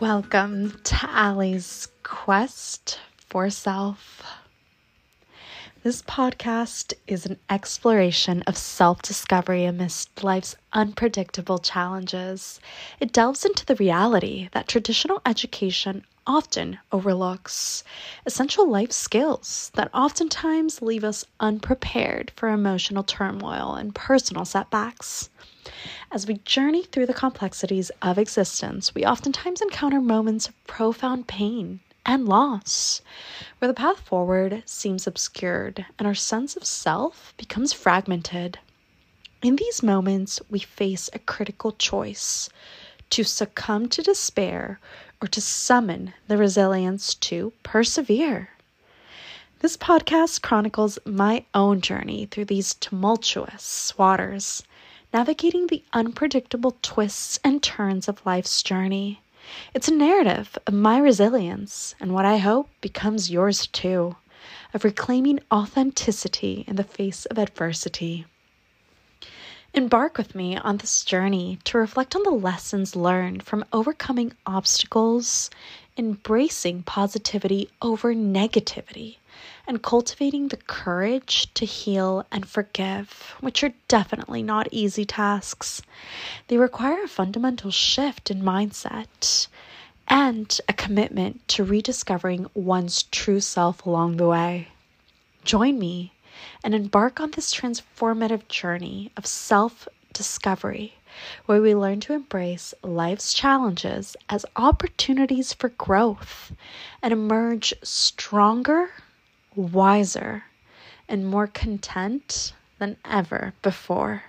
Welcome to Ale's Quest for Self. This podcast is an exploration of self discovery amidst life's unpredictable challenges. It delves into the reality that traditional education often overlooks essential life skills that oftentimes leave us unprepared for emotional turmoil and personal setbacks. As we journey through the complexities of existence, we oftentimes encounter moments of profound pain and loss, where the path forward seems obscured and our sense of self becomes fragmented. In these moments, we face a critical choice to succumb to despair or to summon the resilience to persevere. This podcast chronicles my own journey through these tumultuous waters, navigating the unpredictable twists and turns of life's journey. It's a narrative of my resilience and what I hope becomes yours too, of reclaiming authenticity in the face of adversity. Embark with me on this journey to reflect on the lessons learned from overcoming obstacles, embracing positivity over negativity, and cultivating the courage to heal and forgive, which are definitely not easy tasks. They require a fundamental shift in mindset and a commitment to rediscovering one's true self along the way. Join me and embark on this transformative journey of self discovery where we learn to embrace life's challenges as opportunities for growth and emerge stronger wiser, and more content than ever before.